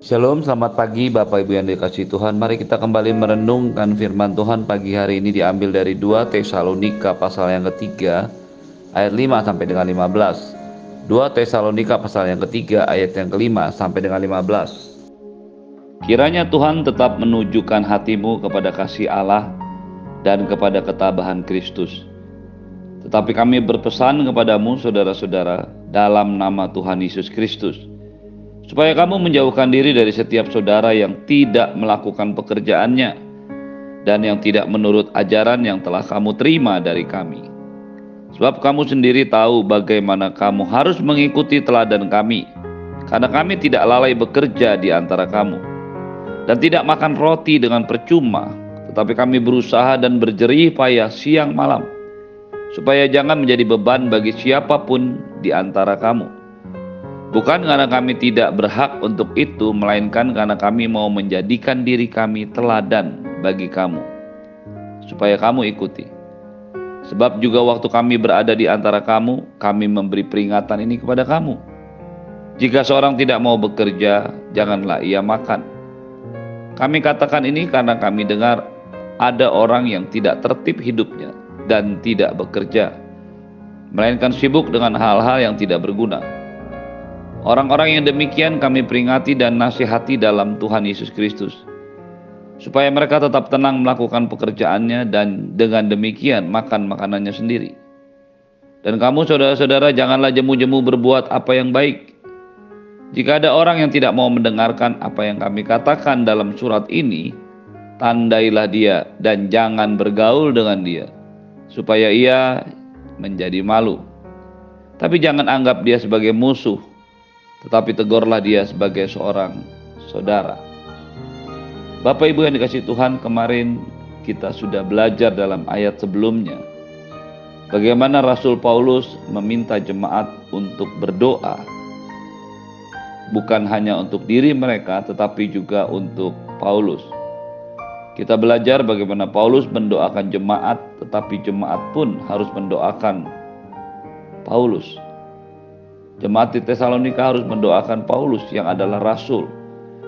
Shalom, selamat pagi Bapak Ibu yang dikasih Tuhan. Mari kita kembali merenungkan firman Tuhan pagi hari ini diambil dari 2 Tesalonika pasal yang ketiga ayat 5 sampai dengan 15. 2 Tesalonika pasal yang ketiga ayat yang kelima sampai dengan 15. Kiranya Tuhan tetap menunjukkan hatimu kepada kasih Allah dan kepada ketabahan Kristus. Tetapi kami berpesan kepadamu saudara-saudara dalam nama Tuhan Yesus Kristus supaya kamu menjauhkan diri dari setiap saudara yang tidak melakukan pekerjaannya dan yang tidak menurut ajaran yang telah kamu terima dari kami. Sebab kamu sendiri tahu bagaimana kamu harus mengikuti teladan kami, karena kami tidak lalai bekerja di antara kamu, dan tidak makan roti dengan percuma, tetapi kami berusaha dan berjerih payah siang malam, supaya jangan menjadi beban bagi siapa pun di antara kamu Bukan karena kami tidak berhak untuk itu, melainkan karena kami mau menjadikan diri kami teladan bagi kamu, supaya kamu ikuti. Sebab juga waktu kami berada di antara kamu, kami memberi peringatan ini kepada kamu. Jika seorang tidak mau bekerja, janganlah ia makan. Kami katakan ini karena kami dengar ada orang yang tidak tertib hidupnya dan tidak bekerja, melainkan sibuk dengan hal-hal yang tidak berguna Orang-orang yang demikian kami peringati dan nasihati dalam Tuhan Yesus Kristus. Supaya mereka tetap tenang melakukan pekerjaannya dan dengan demikian makan makanannya sendiri. Dan kamu saudara-saudara janganlah jemu-jemu berbuat apa yang baik. Jika ada orang yang tidak mau mendengarkan apa yang kami katakan dalam surat ini, tandailah dia dan jangan bergaul dengan dia, supaya ia menjadi malu. Tapi jangan anggap dia sebagai musuh, tetapi tegurlah dia sebagai seorang saudara. Bapak Ibu yang dikasih Tuhan, kemarin kita sudah belajar dalam ayat sebelumnya bagaimana Rasul Paulus meminta jemaat untuk berdoa bukan hanya untuk diri mereka tetapi juga untuk Paulus. Kita belajar bagaimana Paulus mendoakan jemaat tetapi jemaat pun harus mendoakan Paulus. Jemaat di Tesalonika harus mendoakan Paulus yang adalah rasul,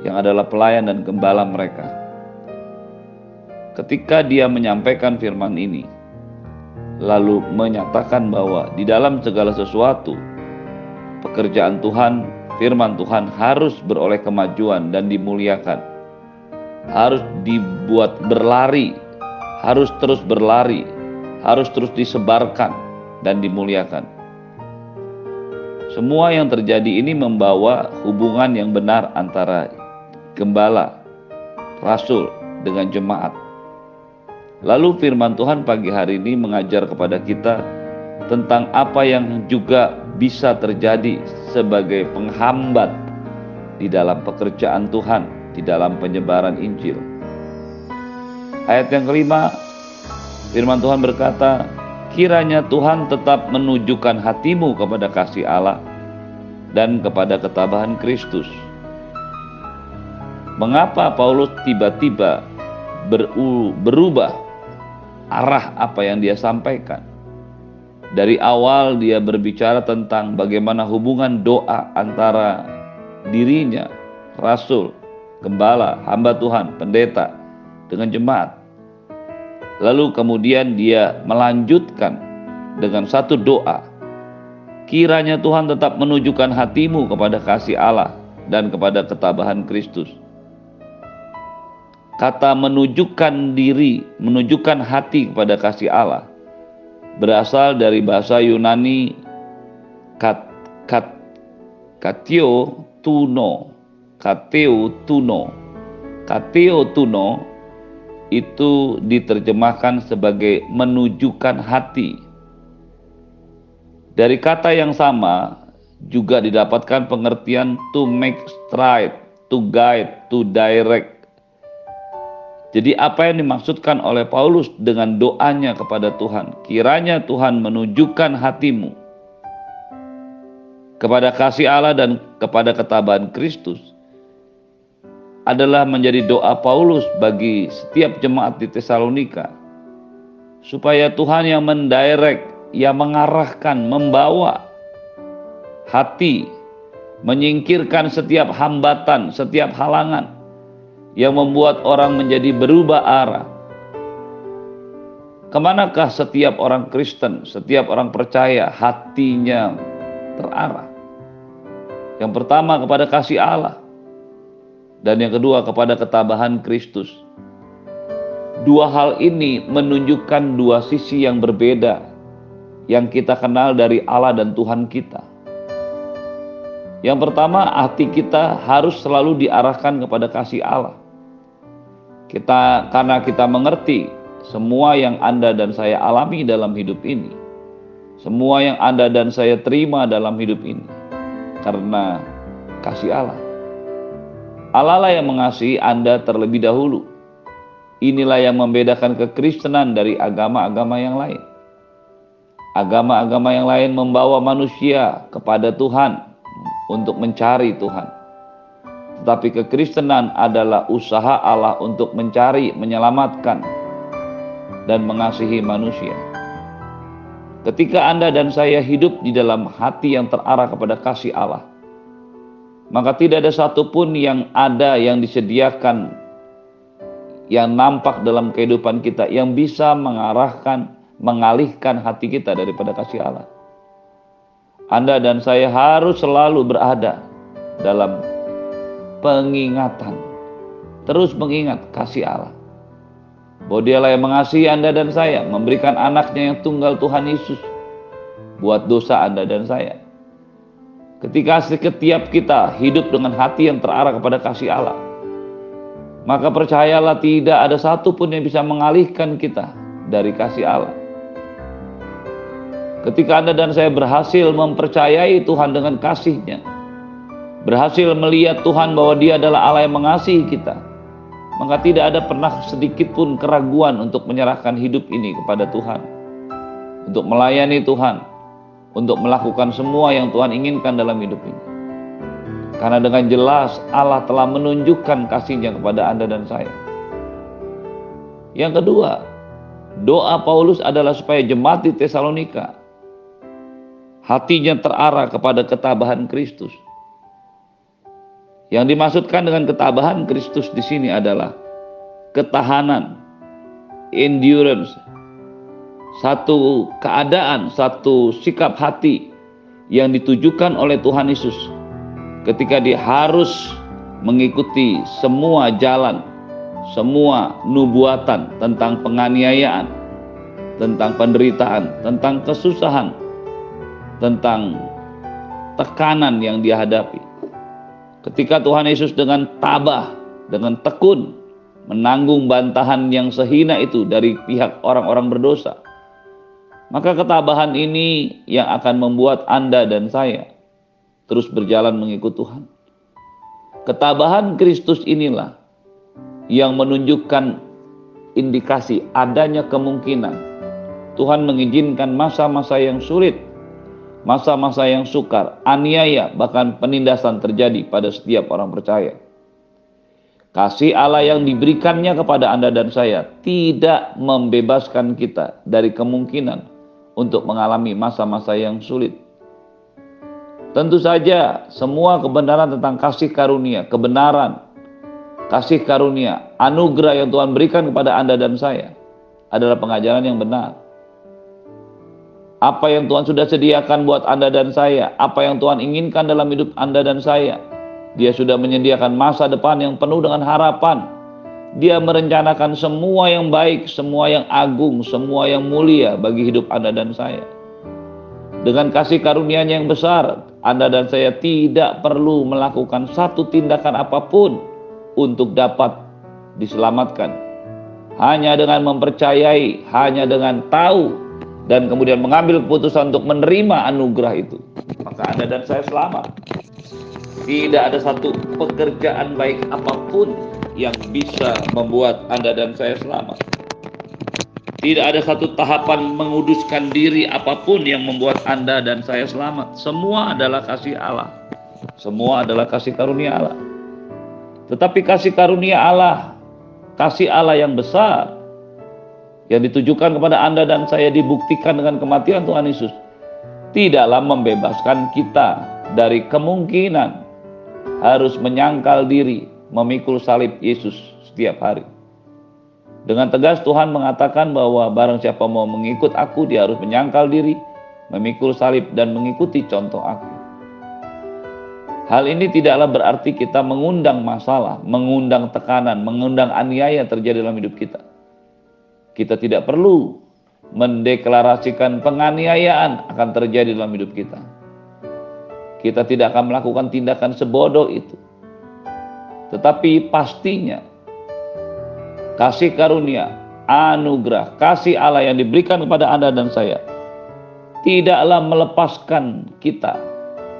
yang adalah pelayan dan gembala mereka. Ketika dia menyampaikan firman ini, lalu menyatakan bahwa di dalam segala sesuatu, pekerjaan Tuhan, firman Tuhan harus beroleh kemajuan dan dimuliakan. Harus dibuat berlari, harus terus berlari, harus terus disebarkan dan dimuliakan. Semua yang terjadi ini membawa hubungan yang benar antara gembala, rasul dengan jemaat. Lalu firman Tuhan pagi hari ini mengajar kepada kita tentang apa yang juga bisa terjadi sebagai penghambat di dalam pekerjaan Tuhan, di dalam penyebaran Injil. Ayat yang kelima, firman Tuhan berkata, kiranya Tuhan tetap menunjukkan hatimu kepada kasih Allah dan kepada ketabahan Kristus. Mengapa Paulus tiba-tiba berubah arah apa yang dia sampaikan? Dari awal dia berbicara tentang bagaimana hubungan doa antara dirinya, rasul, gembala, hamba Tuhan, pendeta dengan jemaat. Lalu kemudian dia melanjutkan dengan satu doa Kiranya Tuhan tetap menunjukkan hatimu kepada kasih Allah dan kepada ketabahan Kristus. Kata menunjukkan diri, menunjukkan hati kepada kasih Allah berasal dari bahasa Yunani kat, kat, katio tuno, kateo tuno, kateo tuno itu diterjemahkan sebagai menunjukkan hati dari kata yang sama juga didapatkan pengertian to make straight, to guide, to direct. Jadi apa yang dimaksudkan oleh Paulus dengan doanya kepada Tuhan? Kiranya Tuhan menunjukkan hatimu kepada kasih Allah dan kepada ketabahan Kristus adalah menjadi doa Paulus bagi setiap jemaat di Tesalonika supaya Tuhan yang mendirect yang mengarahkan, membawa hati, menyingkirkan setiap hambatan, setiap halangan yang membuat orang menjadi berubah arah. Ke manakah setiap orang Kristen, setiap orang percaya hatinya terarah? Yang pertama kepada kasih Allah, dan yang kedua kepada ketabahan Kristus. Dua hal ini menunjukkan dua sisi yang berbeda yang kita kenal dari Allah dan Tuhan kita. Yang pertama, hati kita harus selalu diarahkan kepada kasih Allah. Kita karena kita mengerti semua yang Anda dan saya alami dalam hidup ini. Semua yang Anda dan saya terima dalam hidup ini karena kasih Allah. Allah lah yang mengasihi Anda terlebih dahulu. Inilah yang membedakan kekristenan dari agama-agama yang lain. Agama-agama yang lain membawa manusia kepada Tuhan untuk mencari Tuhan. Tetapi kekristenan adalah usaha Allah untuk mencari, menyelamatkan, dan mengasihi manusia. Ketika Anda dan saya hidup di dalam hati yang terarah kepada kasih Allah, maka tidak ada satupun yang ada yang disediakan yang nampak dalam kehidupan kita yang bisa mengarahkan mengalihkan hati kita daripada kasih Allah. Anda dan saya harus selalu berada dalam pengingatan. Terus mengingat kasih Allah. Bahwa dialah yang mengasihi Anda dan saya, memberikan anaknya yang tunggal Tuhan Yesus buat dosa Anda dan saya. Ketika setiap kita hidup dengan hati yang terarah kepada kasih Allah, maka percayalah tidak ada satupun yang bisa mengalihkan kita dari kasih Allah. Ketika Anda dan saya berhasil mempercayai Tuhan dengan kasihnya, berhasil melihat Tuhan bahwa dia adalah Allah yang mengasihi kita, maka tidak ada pernah sedikit pun keraguan untuk menyerahkan hidup ini kepada Tuhan, untuk melayani Tuhan, untuk melakukan semua yang Tuhan inginkan dalam hidup ini. Karena dengan jelas Allah telah menunjukkan kasihnya kepada Anda dan saya. Yang kedua, doa Paulus adalah supaya jemaat di Tesalonika hatinya terarah kepada ketabahan Kristus. Yang dimaksudkan dengan ketabahan Kristus di sini adalah ketahanan, endurance, satu keadaan, satu sikap hati yang ditujukan oleh Tuhan Yesus ketika dia harus mengikuti semua jalan, semua nubuatan tentang penganiayaan, tentang penderitaan, tentang kesusahan, tentang tekanan yang dia hadapi. Ketika Tuhan Yesus dengan tabah, dengan tekun menanggung bantahan yang sehina itu dari pihak orang-orang berdosa, maka ketabahan ini yang akan membuat Anda dan saya terus berjalan mengikut Tuhan. Ketabahan Kristus inilah yang menunjukkan indikasi adanya kemungkinan Tuhan mengizinkan masa-masa yang sulit masa-masa yang sukar, aniaya, bahkan penindasan terjadi pada setiap orang percaya. Kasih Allah yang diberikannya kepada Anda dan saya tidak membebaskan kita dari kemungkinan untuk mengalami masa-masa yang sulit. Tentu saja semua kebenaran tentang kasih karunia, kebenaran, kasih karunia, anugerah yang Tuhan berikan kepada Anda dan saya adalah pengajaran yang benar apa yang Tuhan sudah sediakan buat Anda dan saya, apa yang Tuhan inginkan dalam hidup Anda dan saya. Dia sudah menyediakan masa depan yang penuh dengan harapan. Dia merencanakan semua yang baik, semua yang agung, semua yang mulia bagi hidup Anda dan saya. Dengan kasih karunia-Nya yang besar, Anda dan saya tidak perlu melakukan satu tindakan apa pun untuk dapat diselamatkan. Hanya dengan mempercayai, hanya dengan tahu dan kemudian mengambil keputusan untuk menerima anugerah itu, maka Anda dan saya selamat. Tidak ada satu pekerjaan baik apa pun yang bisa membuat Anda dan saya selamat. Tidak ada satu tahapan menguduskan diri apa pun yang membuat Anda dan saya selamat. Semua adalah kasih Allah. Semua adalah kasih karunia Allah. Tetapi kasih karunia Allah, kasih Allah yang besar, yang ditujukan kepada Anda dan saya dibuktikan dengan kematian Tuhan Yesus tidaklah membebaskan kita dari kemungkinan harus menyangkal diri, memikul salib Yesus setiap hari. Dengan tegas Tuhan mengatakan bahwa barang siapa mau mengikut aku, dia harus menyangkal diri, memikul salib dan mengikuti contoh aku. Hal ini tidaklah berarti kita mengundang masalah, mengundang tekanan, mengundang aniaya terjadi dalam hidup kita. Kita tidak perlu mendeklarasikan penganiayaan akan terjadi dalam hidup kita. Kita tidak akan melakukan tindakan sebodoh itu. Tetapi pastinya kasih karunia, anugerah, kasih Allah yang diberikan kepada Anda dan saya tidaklah melepaskan kita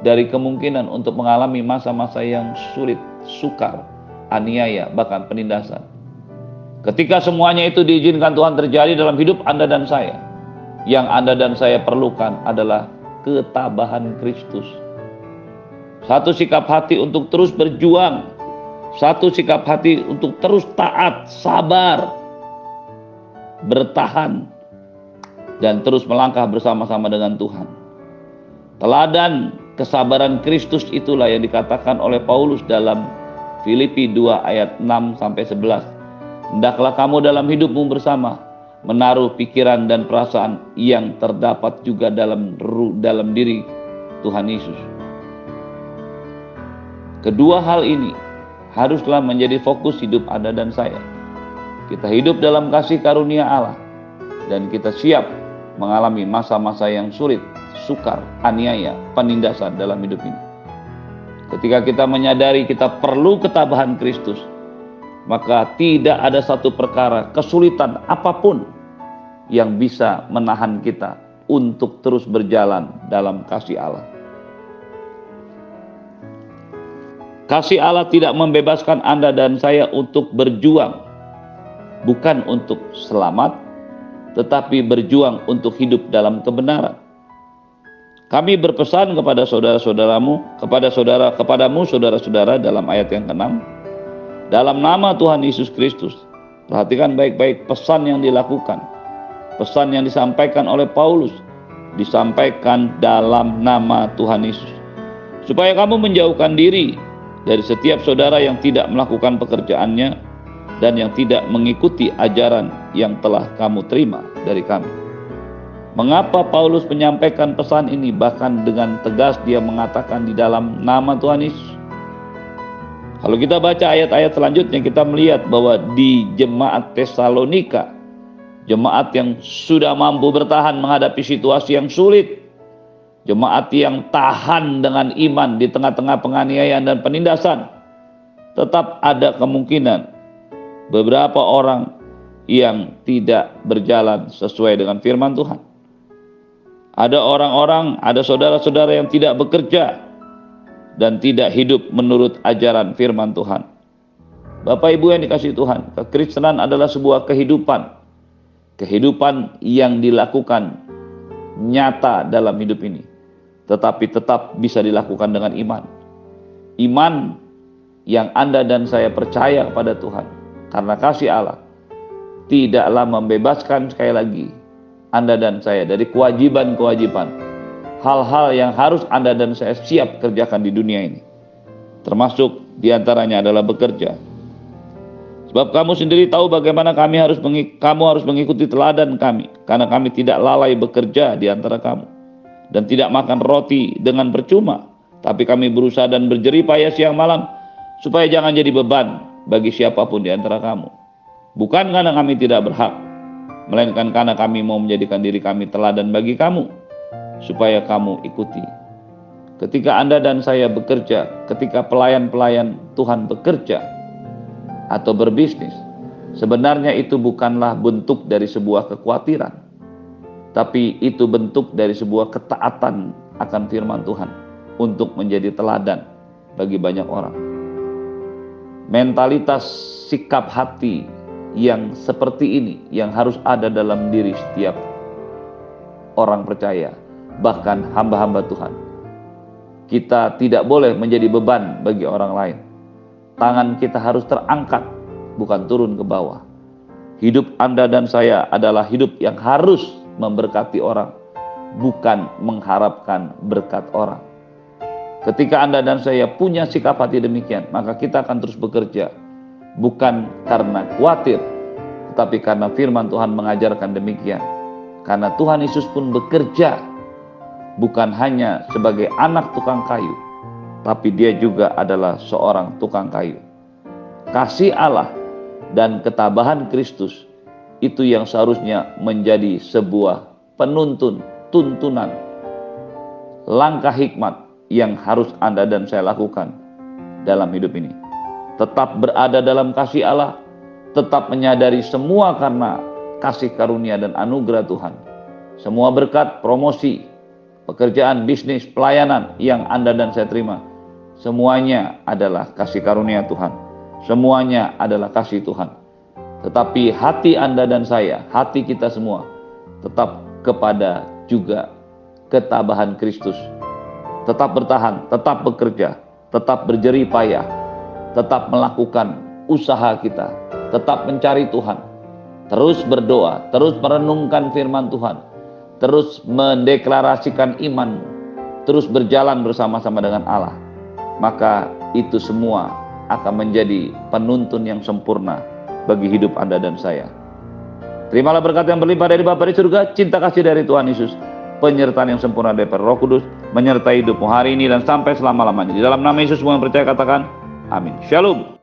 dari kemungkinan untuk mengalami masa-masa yang sulit, sukar, aniaya, bahkan penindasan. Ketika semuanya itu diizinkan Tuhan terjadi dalam hidup Anda dan saya, yang Anda dan saya perlukan adalah ketabahan Kristus. Satu sikap hati untuk terus berjuang, satu sikap hati untuk terus taat, sabar, bertahan, dan terus melangkah bersama-sama dengan Tuhan. Teladan kesabaran Kristus itulah yang dikatakan oleh Paulus dalam Filipi 2 ayat 6 sampai 11. Hendaklah kamu dalam hidupmu bersama menaruh pikiran dan perasaan yang terdapat juga dalam dalam diri Tuhan Yesus. Kedua hal ini haruslah menjadi fokus hidup Anda dan saya. Kita hidup dalam kasih karunia Allah dan kita siap mengalami masa-masa yang sulit sukar, aniaya, penindasan dalam hidup ini. Ketika kita menyadari kita perlu ketabahan Kristus, maka tidak ada satu perkara, kesulitan apa pun yang bisa menahan kita untuk terus berjalan dalam kasih Allah. Kasih Allah tidak membebaskan Anda dan saya untuk berjuang, bukan untuk selamat, tetapi berjuang untuk hidup dalam kebenaran. Kami berpesan kepada saudara-saudaramu, kepada saudara, kepadamu saudara-saudara dalam ayat yang ke-6. Dalam nama Tuhan Yesus Kristus. Perhatikan baik-baik pesan yang dilakukan. Pesan yang disampaikan oleh Paulus disampaikan dalam nama Tuhan Yesus. Supaya kamu menjauhkan diri dari setiap saudara yang tidak melakukan pekerjaannya dan yang tidak mengikuti ajaran yang telah kamu terima dari kami. Mengapa Paulus menyampaikan pesan ini bahkan dengan tegas dia mengatakan di dalam nama Tuhan Yesus? Kalau kita baca ayat-ayat selanjutnya kita melihat bahwa di jemaat Tesalonika, jemaat yang sudah mampu bertahan menghadapi situasi yang sulit, jemaat yang tahan dengan iman di tengah-tengah penganiayaan dan penindasan, tetap ada kemungkinan beberapa orang yang tidak berjalan sesuai dengan firman Tuhan. Ada orang-orang, ada saudara-saudara yang tidak bekerja dan tidak hidup menurut ajaran firman Tuhan. Bapak Ibu yang dikasih Tuhan, kekristenan adalah sebuah kehidupan. Kehidupan yang dilakukan nyata dalam hidup ini. Tetapi tetap bisa dilakukan dengan iman. Iman yang Anda dan saya percaya kepada Tuhan. Karena kasih Allah. Tidaklah membebaskan sekali lagi anda dan saya dari kewajiban-kewajiban. Hal-hal yang harus Anda dan saya siap kerjakan di dunia ini. Termasuk di antaranya adalah bekerja. Sebab kamu sendiri tahu bagaimana kami harus kamu harus mengikuti teladan kami. Karena kami tidak lalai bekerja di antara kamu. Dan tidak makan roti dengan percuma. Tapi kami berusaha dan berjerih payah siang malam. Supaya jangan jadi beban bagi siapa pun di antara kamu. Bukan karena kami tidak berhak, melainkan karena kami mau menjadikan diri kami teladan bagi kamu, supaya kamu ikuti. Ketika Anda dan saya bekerja, ketika pelayan-pelayan Tuhan bekerja atau berbisnis, sebenarnya itu bukanlah bentuk dari sebuah kekhawatiran, tapi itu bentuk dari sebuah ketaatan akan firman Tuhan untuk menjadi teladan bagi banyak orang. Mentalitas sikap hati yang seperti ini yang harus ada dalam diri setiap orang percaya, bahkan hamba-hamba Tuhan. Kita tidak boleh menjadi beban bagi orang lain. Tangan kita harus terangkat, bukan turun ke bawah. Hidup Anda dan saya adalah hidup yang harus memberkati orang, bukan mengharapkan berkat orang. Ketika Anda dan saya punya sikap hati demikian, maka kita akan terus bekerja. Bukan karena khawatir, tetapi karena firman Tuhan mengajarkan demikian. Karena Tuhan Yesus pun bekerja bukan hanya sebagai anak tukang kayu, tapi dia juga adalah seorang tukang kayu. Kasih Allah dan ketabahan Kristus itu yang seharusnya menjadi sebuah penuntun, tuntunan, langkah hikmat yang harus Anda dan saya lakukan dalam hidup ini. Tetap berada dalam kasih Allah, tetap menyadari semua karena kasih karunia dan anugerah Tuhan. Semua berkat, promosi, pekerjaan, bisnis, pelayanan yang Anda dan saya terima, semuanya adalah kasih karunia Tuhan. Semuanya adalah kasih Tuhan. Tetapi hati Anda dan saya, hati kita semua, tetap kepada juga ketabahan Kristus tetap bertahan, tetap bekerja, tetap berjerih payah, tetap melakukan usaha kita, tetap mencari Tuhan, terus berdoa, terus merenungkan firman Tuhan, terus mendeklarasikan iman, terus berjalan bersama-sama dengan Allah, maka itu semua akan menjadi penuntun yang sempurna bagi hidup Anda dan saya. Terimalah berkat yang berlimpah dari Bapa di surga, cinta kasih dari Tuhan Yesus, penyertaan yang sempurna dari Roh Kudus menyertai hidupmu hari ini dan sampai selama-lamanya. Di dalam nama Yesus semua percaya katakan amin. Shalom.